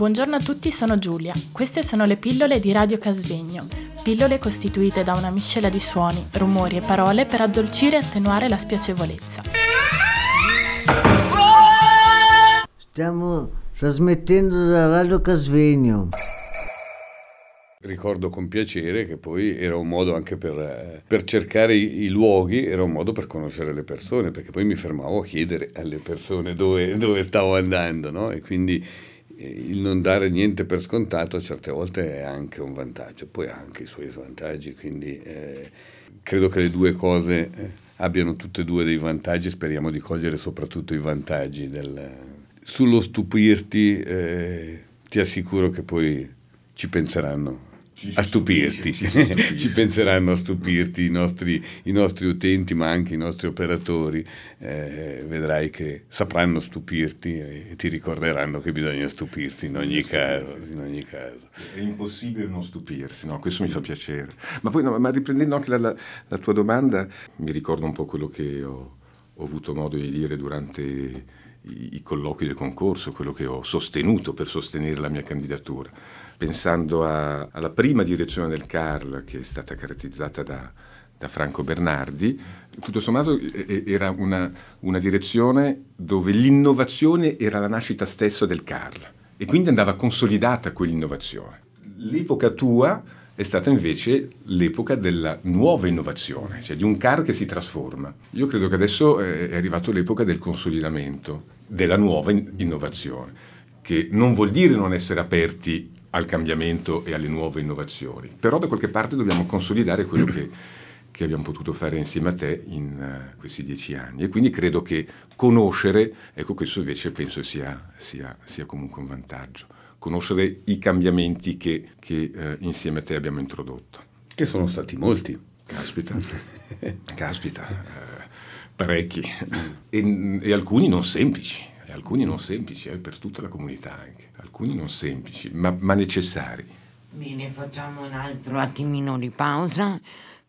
Buongiorno a tutti, sono Giulia. Queste sono le pillole di Radio Casvegno. Pillole costituite da una miscela di suoni, rumori e parole per addolcire e attenuare la spiacevolezza. Stiamo trasmettendo da Radio Casvegno. Ricordo con piacere che poi era un modo anche per, eh, per cercare i, i, luoghi, era un modo per conoscere le persone, perché poi mi fermavo a chiedere alle persone dove, dove stavo andando, no? E quindi il non dare niente per scontato certe volte è anche un vantaggio, poi ha anche i suoi svantaggi, quindi eh, credo che le due cose eh, abbiano tutte e due dei vantaggi, speriamo di cogliere soprattutto i vantaggi. Del, sullo stupirti eh, ti assicuro che poi ci penseranno a stupirti, ci, penseranno a stupirti i nostri, i nostri, utenti ma anche i nostri operatori, eh, vedrai che sapranno stupirti e ti ricorderanno che bisogna stupirsi in ogni caso. In ogni caso. È impossibile non stupirsi, no? questo mi fa piacere. Ma poi no, ma riprendendo anche la, la, la, tua domanda, mi ricordo un po' quello che ho, ho avuto modo di dire durante i, colloqui del concorso, quello che ho sostenuto per sostenere la mia candidatura pensando a, alla prima direzione del CARL che è stata caratterizzata da, da Franco Bernardi, tutto sommato era una, una, direzione dove l'innovazione era la nascita stessa del CARL e quindi andava consolidata quell'innovazione. L'epoca tua è stata invece l'epoca della nuova innovazione, cioè di un CAR che si trasforma. Io credo che adesso è arrivato l'epoca del consolidamento, della nuova innovazione, che non vuol dire non essere aperti al cambiamento e alle nuove innovazioni. Però da qualche parte dobbiamo consolidare quello che, che abbiamo potuto fare insieme a te in uh, questi dieci anni. E quindi credo che conoscere, ecco questo invece penso sia, sia, sia comunque un vantaggio, conoscere i cambiamenti che, che uh, insieme a te abbiamo introdotto. Che sono stati molti. Caspita, caspita, uh, parecchi, e, e alcuni non semplici e alcuni non semplici, eh, per tutta la comunità anche, alcuni non semplici, ma, ma necessari. Bene, facciamo un altro attimino di pausa,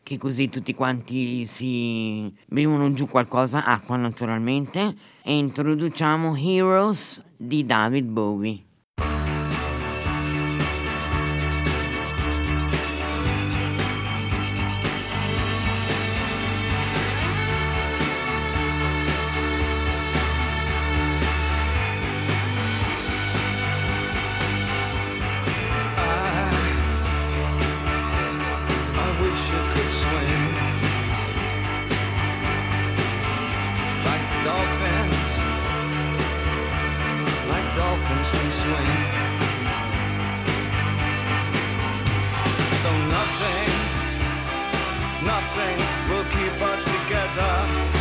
che così tutti quanti si bevono giù qualcosa, acqua naturalmente, e introduciamo Heroes di David Bowie. can swing. Though nothing, nothing will keep us together.